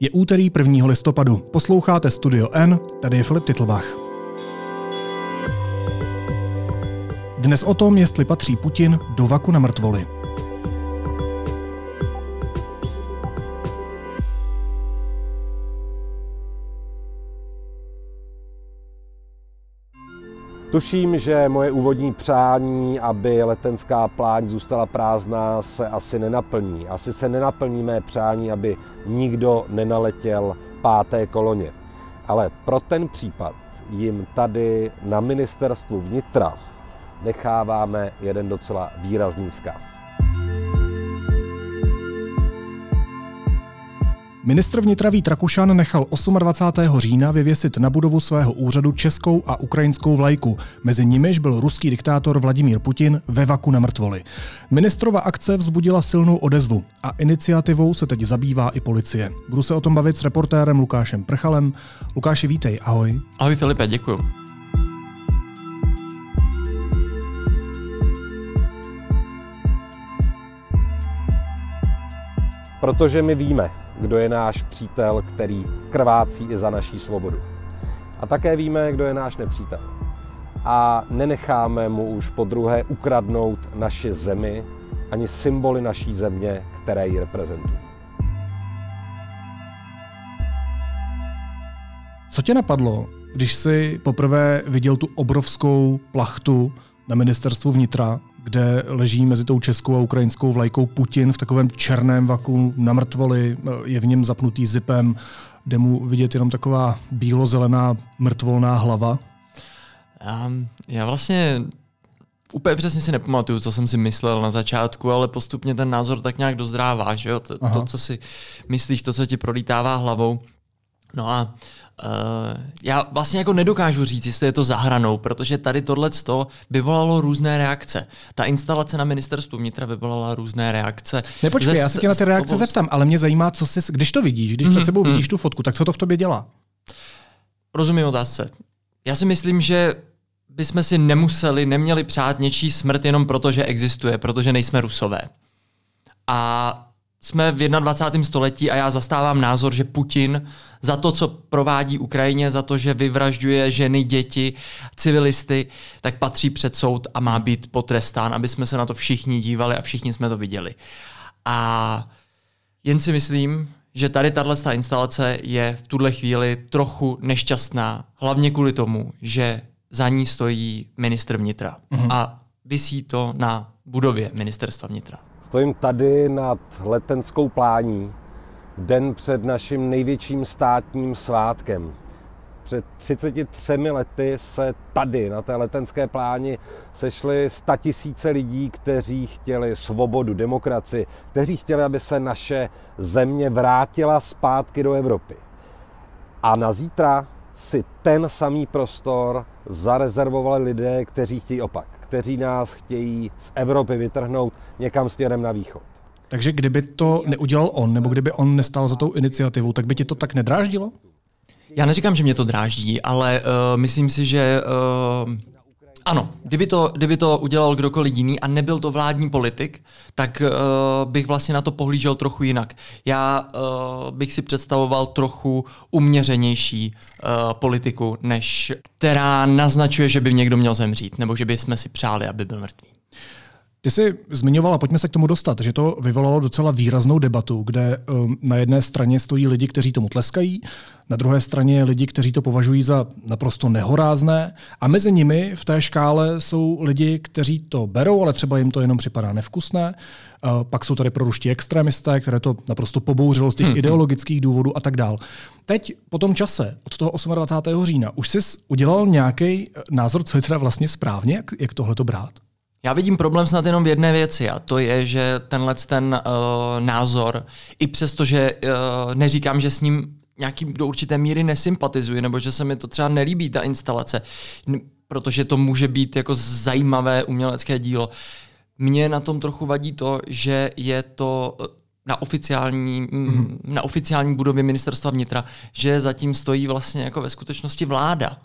Je úterý 1. listopadu. Posloucháte Studio N, tady je Filip Titlbach. Dnes o tom, jestli patří Putin do vaku na mrtvoli. Tuším, že moje úvodní přání, aby letenská pláň zůstala prázdná, se asi nenaplní. Asi se nenaplní mé přání, aby nikdo nenaletěl páté koloně. Ale pro ten případ jim tady na ministerstvu vnitra necháváme jeden docela výrazný vzkaz. Ministr vnitra Vít Rakušan nechal 28. října vyvěsit na budovu svého úřadu českou a ukrajinskou vlajku. Mezi nimiž byl ruský diktátor Vladimír Putin ve vaku na mrtvoli. Ministrova akce vzbudila silnou odezvu a iniciativou se teď zabývá i policie. Budu se o tom bavit s reportérem Lukášem Prchalem. Lukáši, vítej, ahoj. Ahoj Filipe, děkuji. Protože my víme, kdo je náš přítel, který krvácí i za naší svobodu. A také víme, kdo je náš nepřítel. A nenecháme mu už po druhé ukradnout naši zemi ani symboly naší země, které ji reprezentují. Co tě napadlo, když jsi poprvé viděl tu obrovskou plachtu na ministerstvu vnitra, kde leží mezi tou českou a ukrajinskou vlajkou Putin v takovém černém vaku na mrtvoli, je v něm zapnutý zipem, kde mu vidět jenom taková bílo-zelená mrtvolná hlava? Já, já vlastně úplně přesně si nepamatuju, co jsem si myslel na začátku, ale postupně ten názor tak nějak dozrává, že jo? To, to, co si myslíš, to, co ti prolítává hlavou. No a Uh, já vlastně jako nedokážu říct, jestli je to zahranou, protože tady tohle vyvolalo různé reakce. Ta instalace na ministerstvu vnitra vyvolala různé reakce. Nepočkej, Ze, já se tě na ty reakce obou... zeptám, ale mě zajímá, co jsi, když to vidíš, když mm-hmm. před mhm, sebou mm-hmm. vidíš tu fotku, tak co to v tobě dělá? Rozumím otázce. Já si myslím, že bychom si nemuseli, neměli přát něčí smrt jenom proto, že existuje, protože nejsme rusové. A jsme v 21. století a já zastávám názor, že Putin za to, co provádí Ukrajině, za to, že vyvražďuje ženy, děti, civilisty, tak patří před soud a má být potrestán, aby jsme se na to všichni dívali a všichni jsme to viděli. A jen si myslím, že tady tato instalace je v tuhle chvíli trochu nešťastná, hlavně kvůli tomu, že za ní stojí ministr vnitra. Mm-hmm. A visí to na budově ministerstva vnitra. Stojím tady nad letenskou plání, den před naším největším státním svátkem. Před 33 lety se tady na té letenské pláni sešly tisíce lidí, kteří chtěli svobodu, demokracii, kteří chtěli, aby se naše země vrátila zpátky do Evropy. A na zítra si ten samý prostor zarezervovali lidé, kteří chtějí opak kteří nás chtějí z Evropy vytrhnout někam směrem na východ. Takže kdyby to neudělal on, nebo kdyby on nestal za tou iniciativou, tak by ti to tak nedráždilo? Já neříkám, že mě to dráždí, ale uh, myslím si, že uh, ano, kdyby to, kdyby to udělal kdokoliv jiný a nebyl to vládní politik, tak uh, bych vlastně na to pohlížel trochu jinak. Já uh, bych si představoval trochu uměřenější uh, politiku, než která naznačuje, že by někdo měl zemřít, nebo že by jsme si přáli, aby byl mrtvý. Ty jsi zmiňovala, pojďme se k tomu dostat, že to vyvolalo docela výraznou debatu, kde um, na jedné straně stojí lidi, kteří tomu tleskají, na druhé straně lidi, kteří to považují za naprosto nehorázné a mezi nimi v té škále jsou lidi, kteří to berou, ale třeba jim to jenom připadá nevkusné. Uh, pak jsou tady proruští extremisté, které to naprosto pobouřilo z těch hmm. ideologických důvodů a tak dál. Teď po tom čase, od toho 28. října, už jsi udělal nějaký názor, co je teda vlastně správně, jak, jak tohle to brát? Já vidím problém snad jenom v jedné věci a to je, že tenhle ten uh, názor, i přesto, že uh, neříkám, že s ním nějaký do určité míry nesympatizuji, nebo že se mi to třeba nelíbí, ta instalace, protože to může být jako zajímavé umělecké dílo. Mně na tom trochu vadí to, že je to eh, na oficiální, mm-hmm. na oficiální budově ministerstva vnitra, že zatím stojí vlastně jako ve skutečnosti vláda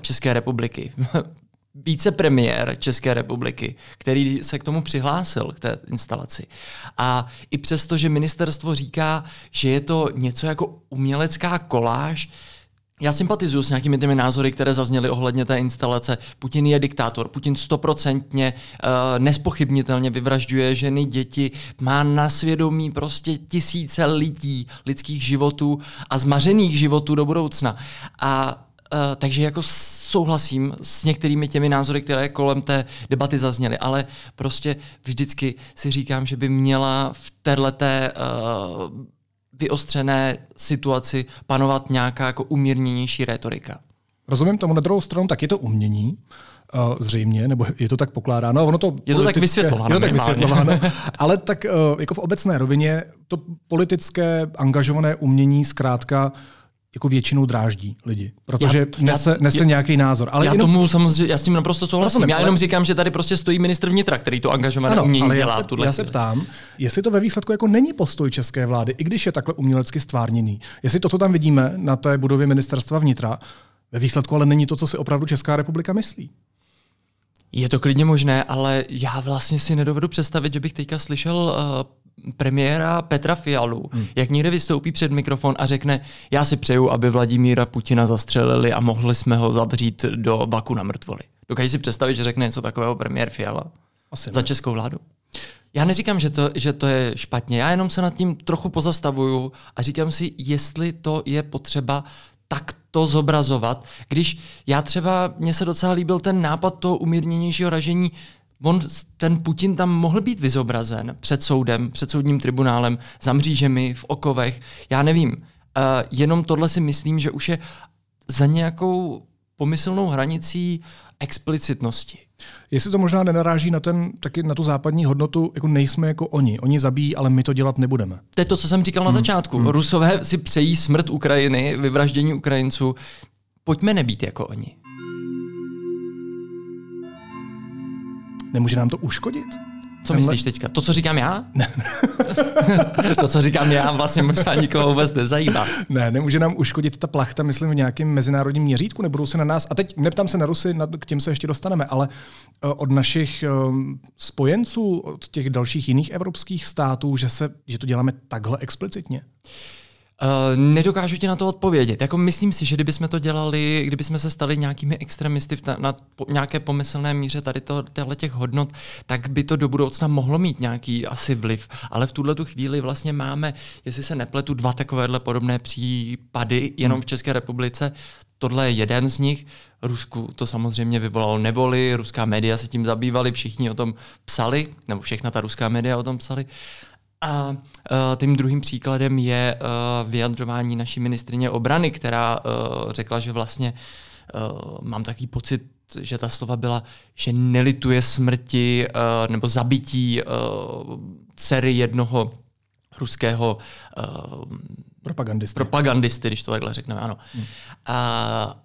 České republiky vicepremiér České republiky, který se k tomu přihlásil, k té instalaci. A i přesto, že ministerstvo říká, že je to něco jako umělecká koláž, já sympatizuju s nějakými těmi názory, které zazněly ohledně té instalace. Putin je diktátor. Putin stoprocentně, uh, nespochybnitelně vyvražďuje ženy, děti, má na svědomí prostě tisíce lidí, lidských životů a zmařených životů do budoucna. A takže jako souhlasím s některými těmi názory, které kolem té debaty zazněly, ale prostě vždycky si říkám, že by měla v této uh, vyostřené situaci panovat nějaká jako umírněnější retorika. Rozumím tomu na druhou stranu, tak je to umění, Uh, zřejmě, nebo je to tak pokládáno. Ono to je to tak vysvětlováno. Je to tak vysvětlováno. ale tak uh, jako v obecné rovině to politické angažované umění zkrátka jako většinou dráždí lidi, protože já, nese, nese já, nějaký názor. Ale já jenom, tomu samozřejmě, já s tím naprosto souhlasím. Rozumím, já jenom ale... říkám, že tady prostě stojí ministr vnitra, který to angažované ano, umění ale dělá. Já se, já se ptám, jestli to ve výsledku jako není postoj české vlády, i když je takhle umělecky stvárněný. Jestli to, co tam vidíme na té budově ministerstva vnitra, ve výsledku ale není to, co si opravdu Česká republika myslí. Je to klidně možné, ale já vlastně si nedovedu představit, že bych teďka slyšel uh, premiéra Petra Fialu, hmm. jak někde vystoupí před mikrofon a řekne, já si přeju, aby Vladimíra Putina zastřelili a mohli jsme ho zavřít do baku na mrtvoli. Dokážeš si představit, že řekne něco takového premiér Fiala Asi za českou vládu? Já neříkám, že to, že to je špatně, já jenom se nad tím trochu pozastavuju a říkám si, jestli to je potřeba tak to zobrazovat, když já třeba, mně se docela líbil ten nápad toho umírněnějšího ražení on, ten Putin tam mohl být vyzobrazen před soudem, před soudním tribunálem, za mřížemi, v okovech, já nevím. Uh, jenom tohle si myslím, že už je za nějakou pomyslnou hranicí explicitnosti. Jestli to možná nenaráží na, ten, taky na tu západní hodnotu, jako nejsme jako oni. Oni zabíjí, ale my to dělat nebudeme. To je to, co jsem říkal na hmm. začátku. Hmm. Rusové si přejí smrt Ukrajiny, vyvraždění Ukrajinců. Pojďme nebýt jako oni. Nemůže nám to uškodit? Co Tenhle... myslíš teďka? To, co říkám já? to, co říkám já, vlastně možná nikoho vůbec nezajímá. Ne, nemůže nám uškodit ta plachta, myslím, v nějakém mezinárodním měřítku, nebudou se na nás, a teď neptám se na Rusy, k těm se ještě dostaneme, ale eh, od našich ehm, spojenců, od těch dalších jiných evropských států, že, se, že to děláme takhle explicitně? Uh, nedokážu ti na to odpovědět. Jako myslím si, že kdybychom to dělali, kdybychom se stali nějakými extremisty v ta, na po, nějaké pomyslné míře tady to, těch hodnot, tak by to do budoucna mohlo mít nějaký asi vliv. Ale v tuhle tu chvíli vlastně máme, jestli se nepletu, dva takovéhle podobné případy jenom v České republice. Tohle je jeden z nich. Rusku to samozřejmě vyvolalo nevoli, ruská média se tím zabývali, všichni o tom psali, nebo všechna ta ruská média o tom psali. A uh, tím druhým příkladem je uh, vyjadřování naší ministrině obrany, která uh, řekla, že vlastně mám takový pocit, že ta slova byla, že nelituje smrti nebo zabití dcery jednoho ruského propagandisty. propagandisty, když to takhle řekneme, ano. Hmm. Uh,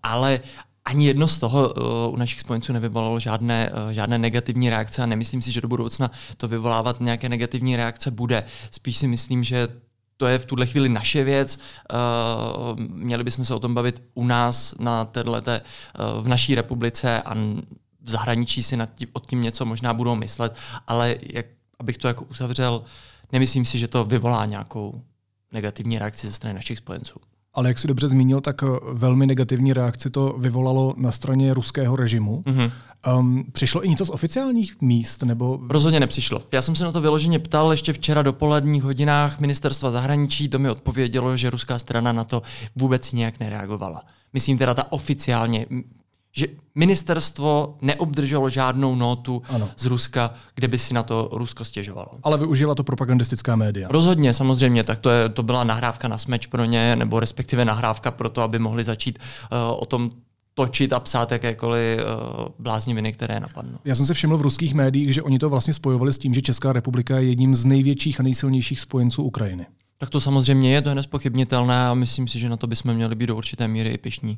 ale ani jedno z toho uh, u našich spojenců nevyvolalo žádné, uh, žádné negativní reakce a nemyslím si, že do budoucna to vyvolávat nějaké negativní reakce bude. Spíš si myslím, že to je v tuhle chvíli naše věc. Uh, měli bychom se o tom bavit u nás na této, uh, v naší republice a v zahraničí si nad tím, od tím něco možná budou myslet, ale jak, abych to jako uzavřel, nemyslím si, že to vyvolá nějakou negativní reakci ze strany našich spojenců. Ale jak si dobře zmínil, tak eh, velmi negativní reakci to vyvolalo na straně ruského režimu. Mm-hmm. Um, přišlo i něco z oficiálních míst? nebo? Rozhodně nepřišlo. Já jsem se na to vyloženě ptal ještě včera dopoledních hodinách ministerstva zahraničí. To mi odpovědělo, že ruská strana na to vůbec nějak nereagovala. Myslím teda ta oficiálně že ministerstvo neobdrželo žádnou notu ano. z Ruska, kde by si na to Rusko stěžovalo. Ale využila to propagandistická média. Rozhodně, samozřejmě, tak to, je, to byla nahrávka na smeč pro ně, nebo respektive nahrávka pro to, aby mohli začít uh, o tom točit a psát jakékoliv uh, blázniviny, které napadnou. Já jsem se všiml v ruských médiích, že oni to vlastně spojovali s tím, že Česká republika je jedním z největších a nejsilnějších spojenců Ukrajiny. Tak to samozřejmě je, to je nespochybnitelné a myslím si, že na to bychom měli být do určité míry i pišní.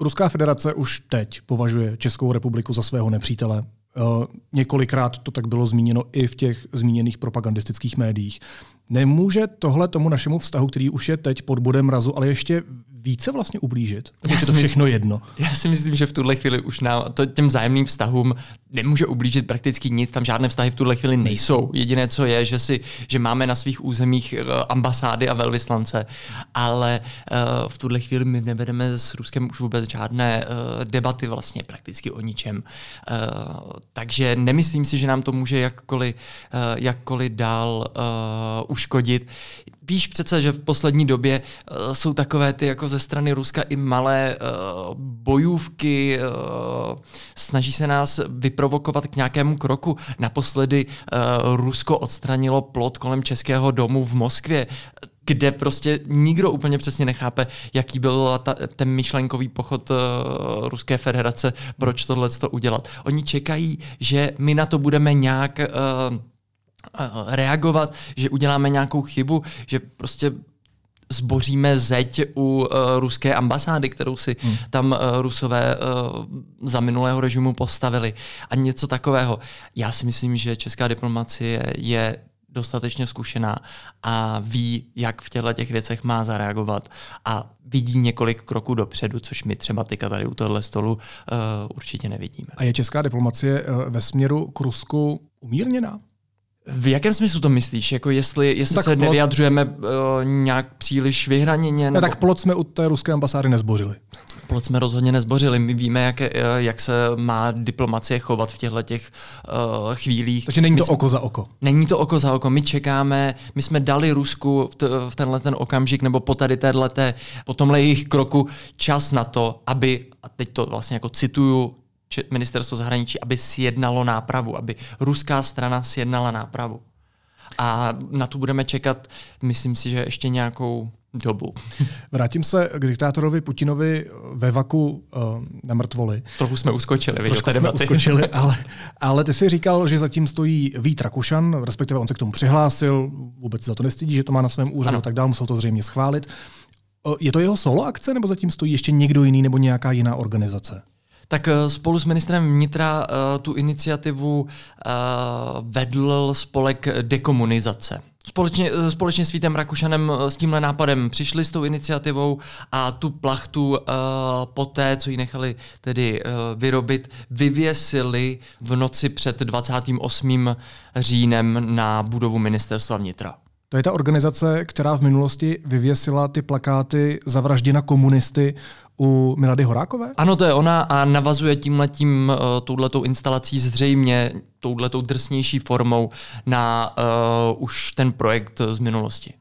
Ruská federace už teď považuje Českou republiku za svého nepřítele. Uh, několikrát to tak bylo zmíněno i v těch zmíněných propagandistických médiích. Nemůže tohle tomu našemu vztahu, který už je teď pod bodem mrazu, ale ještě více vlastně ublížit? Já je to všechno myslím, jedno. Já si myslím, že v tuhle chvíli už na to, těm zájemným vztahům nemůže ublížit prakticky nic, tam žádné vztahy v tuhle chvíli nejsou. Jediné, co je, že, si, že máme na svých územích eh, ambasády a velvyslance, ale uh, v tuhle chvíli my nevedeme s Ruskem už vůbec žádné uh, debaty vlastně prakticky o ničem. Uh, takže nemyslím si, že nám to může jakkoliv, jakkoliv dál uškodit víš přece, že v poslední době uh, jsou takové ty jako ze strany Ruska i malé uh, bojůvky, uh, snaží se nás vyprovokovat k nějakému kroku. Naposledy Rusko odstranilo plot kolem Českého domu v Moskvě kde prostě nikdo úplně přesně nechápe, jaký byl ta, ten myšlenkový pochod uh, Ruské federace, proč tohle to udělat. Oni čekají, že my na to budeme nějak uh, reagovat, že uděláme nějakou chybu, že prostě zboříme zeď u uh, ruské ambasády, kterou si hmm. tam uh, rusové uh, za minulého režimu postavili. A něco takového. Já si myslím, že česká diplomacie je dostatečně zkušená a ví, jak v těchto těch věcech má zareagovat a vidí několik kroků dopředu, což my třeba teďka tady u tohle stolu uh, určitě nevidíme. A je česká diplomacie uh, ve směru k Rusku umírněná? V jakém smyslu to myslíš? Jako jestli, jestli tak se plot... nevyjadřujeme uh, nějak příliš vyhraněně? Nebo... Ne, tak plot jsme u té ruské ambasády nezbořili. Plot jsme rozhodně nezbořili. My víme, jak, eh, jak se má diplomacie chovat v těchto těch uh, chvílích. Takže není to my oko za oko. Není to oko za oko. My čekáme, my jsme dali Rusku v, t, v tenhle ten okamžik, nebo po tady téhleté, po tomhle jejich kroku čas na to, aby, a teď to vlastně jako cituju, ministerstvo zahraničí, aby sjednalo nápravu, aby ruská strana sjednala nápravu. A na tu budeme čekat, myslím si, že ještě nějakou dobu. Vrátím se k diktátorovi Putinovi ve vaku uh, na mrtvoli. Trochu jsme uskočili, Trošku jsme debaty. uskočili, ale, ale ty si říkal, že zatím stojí Vít Rakušan, respektive on se k tomu přihlásil, vůbec za to nestydí, že to má na svém úřadu, ano. tak dál, musel to zřejmě schválit. Uh, je to jeho solo akce, nebo zatím stojí ještě někdo jiný nebo nějaká jiná organizace? Tak eh, spolu s ministrem vnitra uh, tu iniciativu uh, vedl spolek dekomunizace. Společně, společně s Vítem Rakušanem s tímhle nápadem přišli s tou iniciativou a tu plachtu uh, poté, co ji nechali tedy uh, vyrobit, vyvěsili v noci před 28. říjnem na budovu ministerstva vnitra. To je ta organizace, která v minulosti vyvěsila ty plakáty zavražděna komunisty u Milady Horákové? Ano, to je ona a navazuje tímhletím, uh, touhletou instalací zřejmě touhletou drsnější formou na uh, už ten projekt z minulosti.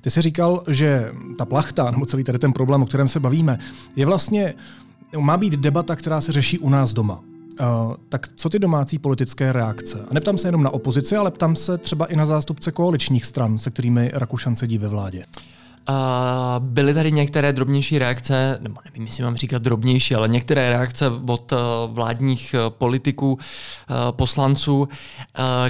Ty jsi říkal, že ta plachta, nebo celý tady ten problém, o kterém se bavíme, je vlastně, má být debata, která se řeší u nás doma. Uh, tak co ty domácí politické reakce? A neptám se jenom na opozici, ale ptám se třeba i na zástupce koaličních stran, se kterými Rakušan sedí ve vládě. Uh, byly tady některé drobnější reakce, nebo nevím, jestli mám říkat drobnější, ale některé reakce od uh, vládních politiků, poslanců,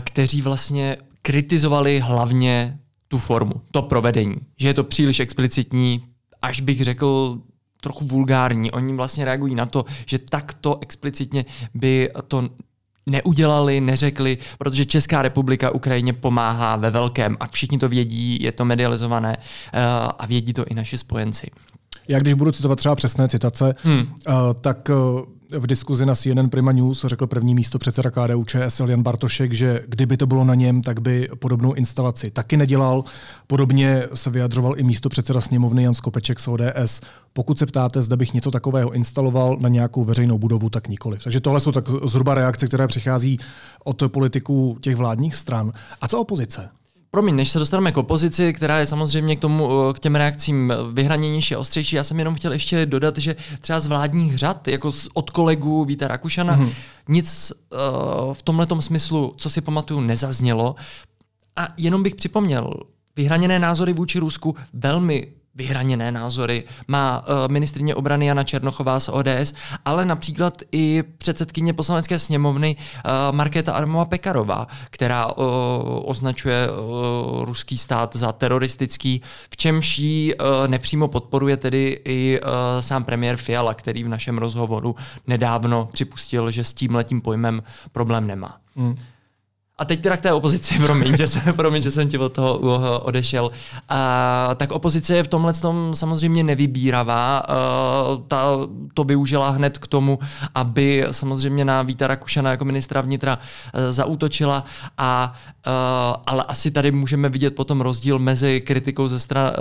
kteří vlastně kritizovali hlavně tu formu, to provedení, že je to příliš explicitní, až bych řekl trochu vulgární. Oni vlastně reagují na to, že takto explicitně by to neudělali, neřekli, protože Česká republika Ukrajině pomáhá ve velkém a všichni to vědí, je to medializované uh, a vědí to i naši spojenci. Já když budu citovat třeba přesné citace, hmm. uh, tak uh, v diskuzi na CNN Prima News řekl první místo předseda KDU ČSL Jan Bartošek, že kdyby to bylo na něm, tak by podobnou instalaci taky nedělal. Podobně se vyjadřoval i místo předseda sněmovny Jan Skopeček z ODS. Pokud se ptáte, zda bych něco takového instaloval na nějakou veřejnou budovu, tak nikoliv. Takže tohle jsou tak zhruba reakce, které přichází od politiků těch vládních stran. A co opozice? Promiň, než se dostaneme k opozici, která je samozřejmě k, tomu, k těm reakcím vyhraněnější a ostřejší, já jsem jenom chtěl ještě dodat, že třeba z vládních řad, jako od kolegů Víta Rakušana, mm-hmm. nic uh, v tomhle smyslu, co si pamatuju, nezaznělo. A jenom bych připomněl, vyhraněné názory vůči Rusku velmi vyhraněné názory má uh, ministrině obrany Jana Černochová z ODS, ale například i předsedkyně poslanecké sněmovny uh, Markéta Armova Pekarová, která uh, označuje ruský stát za teroristický, v čemž ji nepřímo podporuje tedy i sám premiér Fiala, který v našem rozhovoru nedávno připustil, že s tím letím pojmem problém nemá. Hmm. A teď teda k té opozici, promiň, že jsem, promiň, že jsem ti od toho odešel. A, tak opozice je v tomhle tom samozřejmě nevybíravá. A, ta to využila hned k tomu, aby samozřejmě na Víta Rakušana jako ministra vnitra e, zaútočila. A, a, ale asi tady můžeme vidět potom rozdíl mezi kritikou ze stran, e,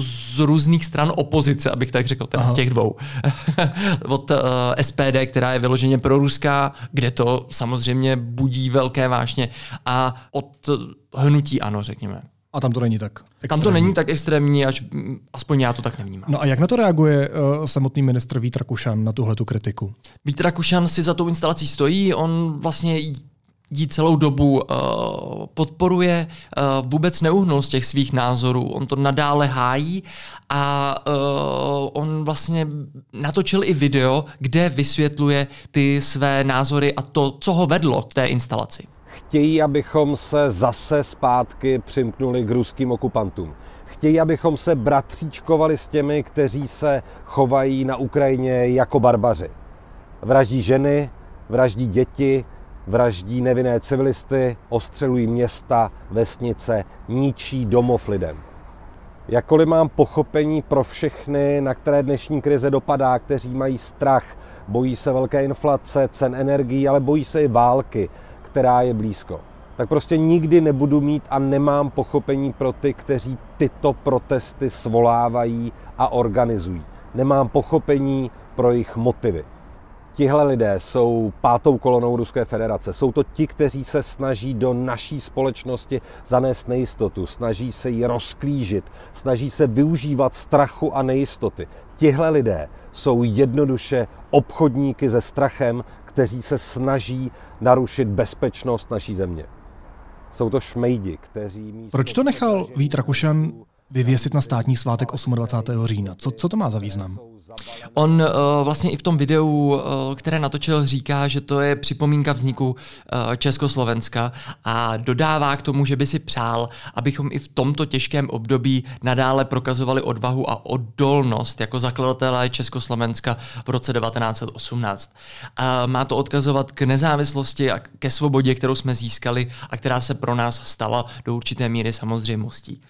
z různých stran opozice, abych tak řekl, teda z těch dvou. od e, SPD, která je vyloženě proruská, kde to samozřejmě budí velké vášně a od hnutí ano, řekněme. A tam to není tak extrémní. Tam to není tak extrémní, až, aspoň já to tak nevnímám. No a jak na to reaguje uh, samotný ministr Vít Rakušan na tuhle kritiku? Vít Rakušan si za tou instalací stojí, on vlastně ji celou dobu uh, podporuje, uh, vůbec neuhnul z těch svých názorů, on to nadále hájí a uh, on vlastně natočil i video, kde vysvětluje ty své názory a to, co ho vedlo k té instalaci. Chtějí, abychom se zase zpátky přimknuli k ruským okupantům. Chtějí, abychom se bratříčkovali s těmi, kteří se chovají na Ukrajině jako barbaři. Vraždí ženy, vraždí děti, vraždí nevinné civilisty, ostřelují města, vesnice, ničí domov lidem. Jakkoliv mám pochopení pro všechny, na které dnešní krize dopadá, kteří mají strach, bojí se velké inflace, cen energií, ale bojí se i války, která je blízko, tak prostě nikdy nebudu mít a nemám pochopení pro ty, kteří tyto protesty svolávají a organizují. Nemám pochopení pro jejich motivy. Tihle lidé jsou pátou kolonou Ruské federace. Jsou to ti, kteří se snaží do naší společnosti zanést nejistotu, snaží se ji rozklížit, snaží se využívat strachu a nejistoty. Tihle lidé jsou jednoduše obchodníky se strachem, kteří se snaží narušit bezpečnost naší země. Jsou to šmejdi, kteří... Proč to nechal Vít Rakušan vyvěsit na státní svátek 28. října? Co, co to má za význam? On uh, vlastně i v tom videu, uh, které natočil, říká, že to je připomínka vzniku uh, Československa a dodává k tomu, že by si přál, abychom i v tomto těžkém období nadále prokazovali odvahu a odolnost jako zakladatelé Československa v roce 1918. Uh, má to odkazovat k nezávislosti a ke svobodě, kterou jsme získali a která se pro nás stala do určité míry samozřejmostí.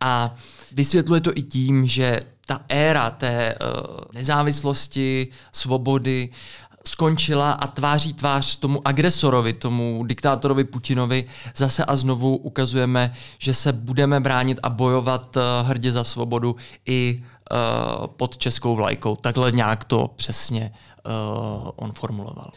A vysvětluje to i tím, že ta éra té uh, nezávislosti, svobody skončila a tváří tvář tomu agresorovi, tomu diktátorovi Putinovi, zase a znovu ukazujeme, že se budeme bránit a bojovat uh, hrdě za svobodu i uh, pod českou vlajkou. Takhle nějak to přesně on formuloval.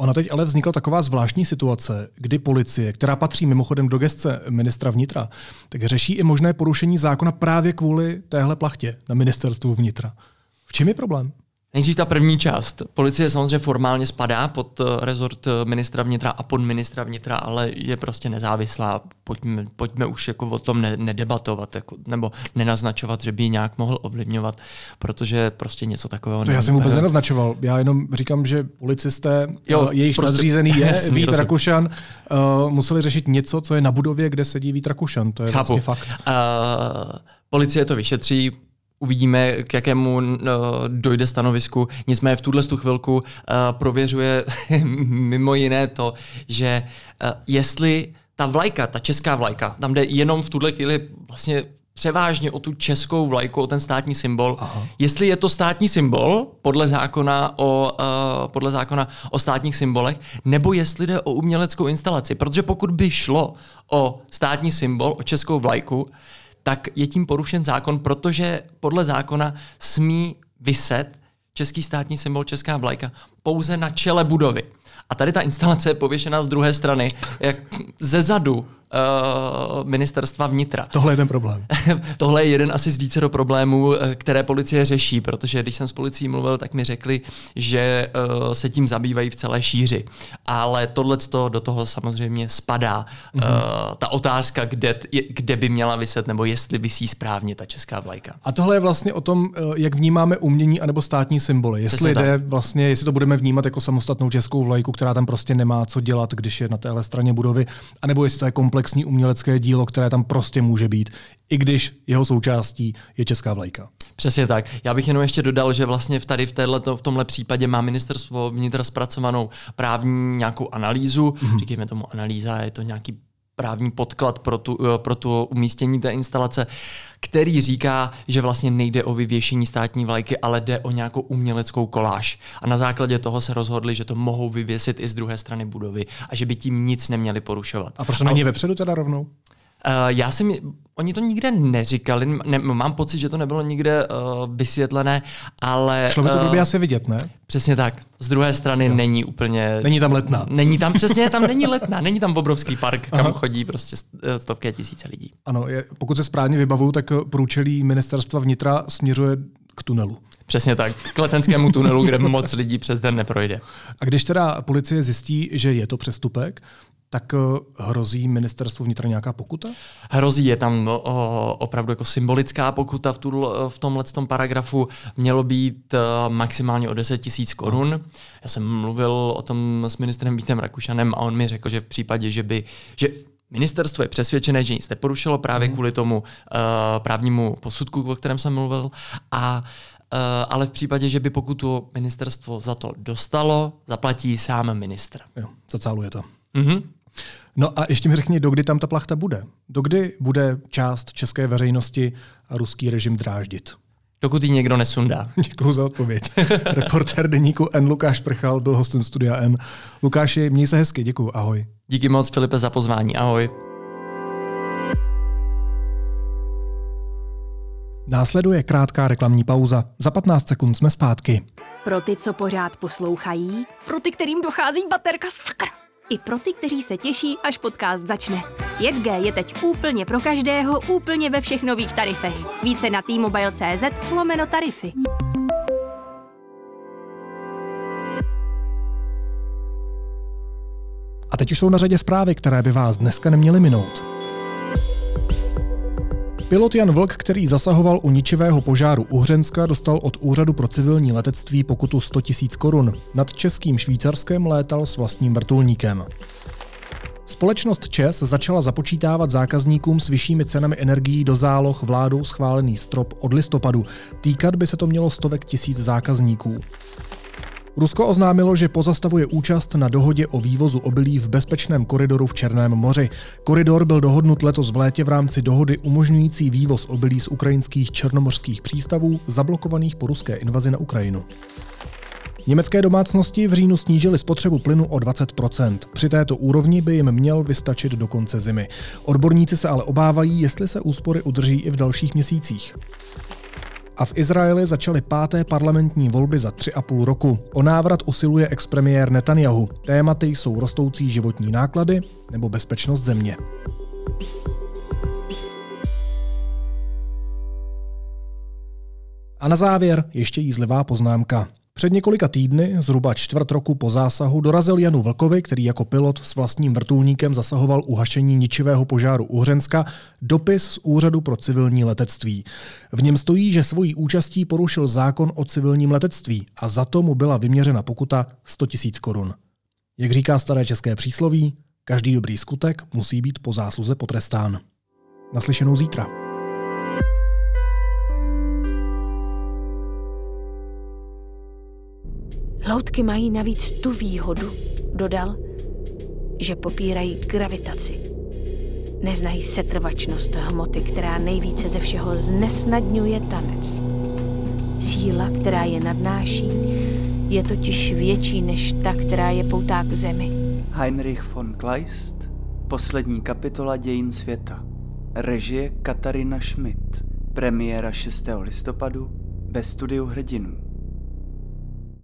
Ona teď ale vznikla taková zvláštní situace, kdy policie, která patří mimochodem do gestce ministra vnitra, tak řeší i možné porušení zákona právě kvůli téhle plachtě na ministerstvu vnitra. V čem je problém? Nejdřív ta první část. Policie samozřejmě formálně spadá pod eh, rezort eh, ministra vnitra a pod ministra vnitra, ale je prostě nezávislá. Pojďme, pojďme už jako o tom ne, nedebatovat jako, nebo nenaznačovat, že by ji nějak mohl ovlivňovat, protože prostě něco takového... To já jsem vůbec nenaznačoval. Já jenom říkám, že policisté, jo, jejich prostě, nadřízený je jasný, Vít. Rakušan, uh, museli řešit něco, co je na budově, kde sedí Vít Rakušan. To je Chápu. vlastně fakt. Uh, policie to vyšetří, Uvidíme, k jakému uh, dojde stanovisku. Nicméně v tuhle chvilku uh, prověřuje mimo jiné to, že uh, jestli ta vlajka, ta česká vlajka, tam jde jenom v tuhle chvíli vlastně převážně o tu českou vlajku, o ten státní symbol. Aha. Jestli je to státní symbol podle zákona o, uh, podle zákona o státních symbolech, nebo jestli jde o uměleckou instalaci. Protože pokud by šlo o státní symbol, o českou vlajku, tak je tím porušen zákon, protože podle zákona smí vyset český státní symbol, česká vlajka, pouze na čele budovy. A tady ta instalace je pověšená z druhé strany, jak ze zadu uh, ministerstva vnitra. Tohle je ten problém. Tohle je jeden asi z více do problémů, eh, které policie řeší, protože když jsem s policií mluvil, tak mi řekli, že uh, se tím zabývají v celé šíři. Ale tohle do toho samozřejmě spadá. Mm-hmm. Uh, ta otázka, kde, kde by měla vyset, nebo jestli vysí správně ta česká vlajka. A tohle je vlastně o tom, jak vnímáme umění anebo státní symboly. Jestli jde vlastně, jestli to budeme vnímat jako samostatnou českou vlajku, která tam prostě nemá co dělat, když je na téhle straně budovy, anebo jestli to je kompletně komplexní umělecké dílo, které tam prostě může být, i když jeho součástí je česká vlajka. Přesně tak. Já bych jenom ještě dodal, že vlastně v tady v, této, v tomhle případě má ministerstvo vnitra zpracovanou právní nějakou analýzu. Mm-hmm. Říkejme tomu analýza, je to nějaký právní podklad pro tu, eh, pro tu umístění té instalace, který říká, že vlastně nejde o vyvěšení státní vlajky, ale jde o nějakou uměleckou koláž. A na základě toho se rozhodli, že to mohou vyvěsit i z druhé strany budovy a že by tím nic neměli porušovat. A proč to není vepředu teda rovnou? Uh, já si mi, oni to nikde neříkali, ne, mám pocit, že to nebylo nikde uh, vysvětlené, ale... Šlo by to uh, by asi vidět, ne? Přesně tak. Z druhé strany jo. není úplně... Není tam letná. Není tam, přesně, tam není letná, není tam obrovský park, Aha. kam chodí prostě stovky a tisíce lidí. Ano, je, pokud se správně vybavuju, tak průčelí ministerstva vnitra směřuje k tunelu. Přesně tak, k letenskému tunelu, kde moc lidí přes den neprojde. A když teda policie zjistí, že je to přestupek, tak eh, hrozí ministerstvu vnitra nějaká pokuta? Hrozí, je tam o, opravdu jako symbolická pokuta v, tu, v tomhle tom paragrafu. Mělo být maximálně o 10 tisíc korun. Já jsem mluvil o tom s ministrem Vítem Rakušanem a on mi řekl, že v případě, že by, že Ministerstvo je přesvědčené, že nic neporušilo právě mm. kvůli tomu uh, právnímu posudku, o kterém jsem mluvil. A Uh, ale v případě, že by pokutu ministerstvo za to dostalo, zaplatí sám ministr. Jo, zacáluje to. Mm-hmm. No a ještě mi řekni, dokdy tam ta plachta bude? Dokdy bude část české veřejnosti a ruský režim dráždit? Dokud ji někdo nesundá. Děkuji za odpověď. Reporter deníku N. Lukáš Prchal byl hostem studia N. Lukáši, měj se hezky, děkuji, ahoj. Díky moc, Filipe, za pozvání, ahoj. Následuje krátká reklamní pauza. Za 15 sekund jsme zpátky. Pro ty, co pořád poslouchají, pro ty, kterým dochází baterka sakra i pro ty, kteří se těší, až podcast začne. 5G je teď úplně pro každého, úplně ve všech nových tarifech. Více na t-mobile.cz lomeno tarify. A teď už jsou na řadě zprávy, které by vás dneska neměly minout. Pilot Jan Vlk, který zasahoval u ničivého požáru Uhřenska, dostal od Úřadu pro civilní letectví pokutu 100 000 korun. Nad českým Švýcarskem létal s vlastním vrtulníkem. Společnost ČES začala započítávat zákazníkům s vyššími cenami energií do záloh vládou schválený strop od listopadu. Týkat by se to mělo stovek tisíc zákazníků. Rusko oznámilo, že pozastavuje účast na dohodě o vývozu obilí v bezpečném koridoru v Černém moři. Koridor byl dohodnut letos v létě v rámci dohody umožňující vývoz obilí z ukrajinských černomořských přístavů zablokovaných po ruské invazi na Ukrajinu. Německé domácnosti v říjnu snížily spotřebu plynu o 20%. Při této úrovni by jim měl vystačit do konce zimy. Odborníci se ale obávají, jestli se úspory udrží i v dalších měsících. A v Izraeli začaly páté parlamentní volby za tři a půl roku. O návrat usiluje expremiér Netanyahu. Tématy jsou rostoucí životní náklady nebo bezpečnost země. A na závěr ještě jízlivá poznámka. Před několika týdny, zhruba čtvrt roku po zásahu, dorazil Janu Vlkovi, který jako pilot s vlastním vrtulníkem zasahoval u hašení ničivého požáru Uhřenska, dopis z Úřadu pro civilní letectví. V něm stojí, že svojí účastí porušil zákon o civilním letectví a za to mu byla vyměřena pokuta 100 000 korun. Jak říká staré české přísloví, každý dobrý skutek musí být po zásluze potrestán. Naslyšenou zítra. Loutky mají navíc tu výhodu, dodal, že popírají gravitaci. Neznají setrvačnost hmoty, která nejvíce ze všeho znesnadňuje tanec. Síla, která je nadnáší, je totiž větší než ta, která je poutá k zemi. Heinrich von Kleist, poslední kapitola dějin světa. Režie Katarina Schmidt. Premiéra 6. listopadu ve studiu Hrdinů.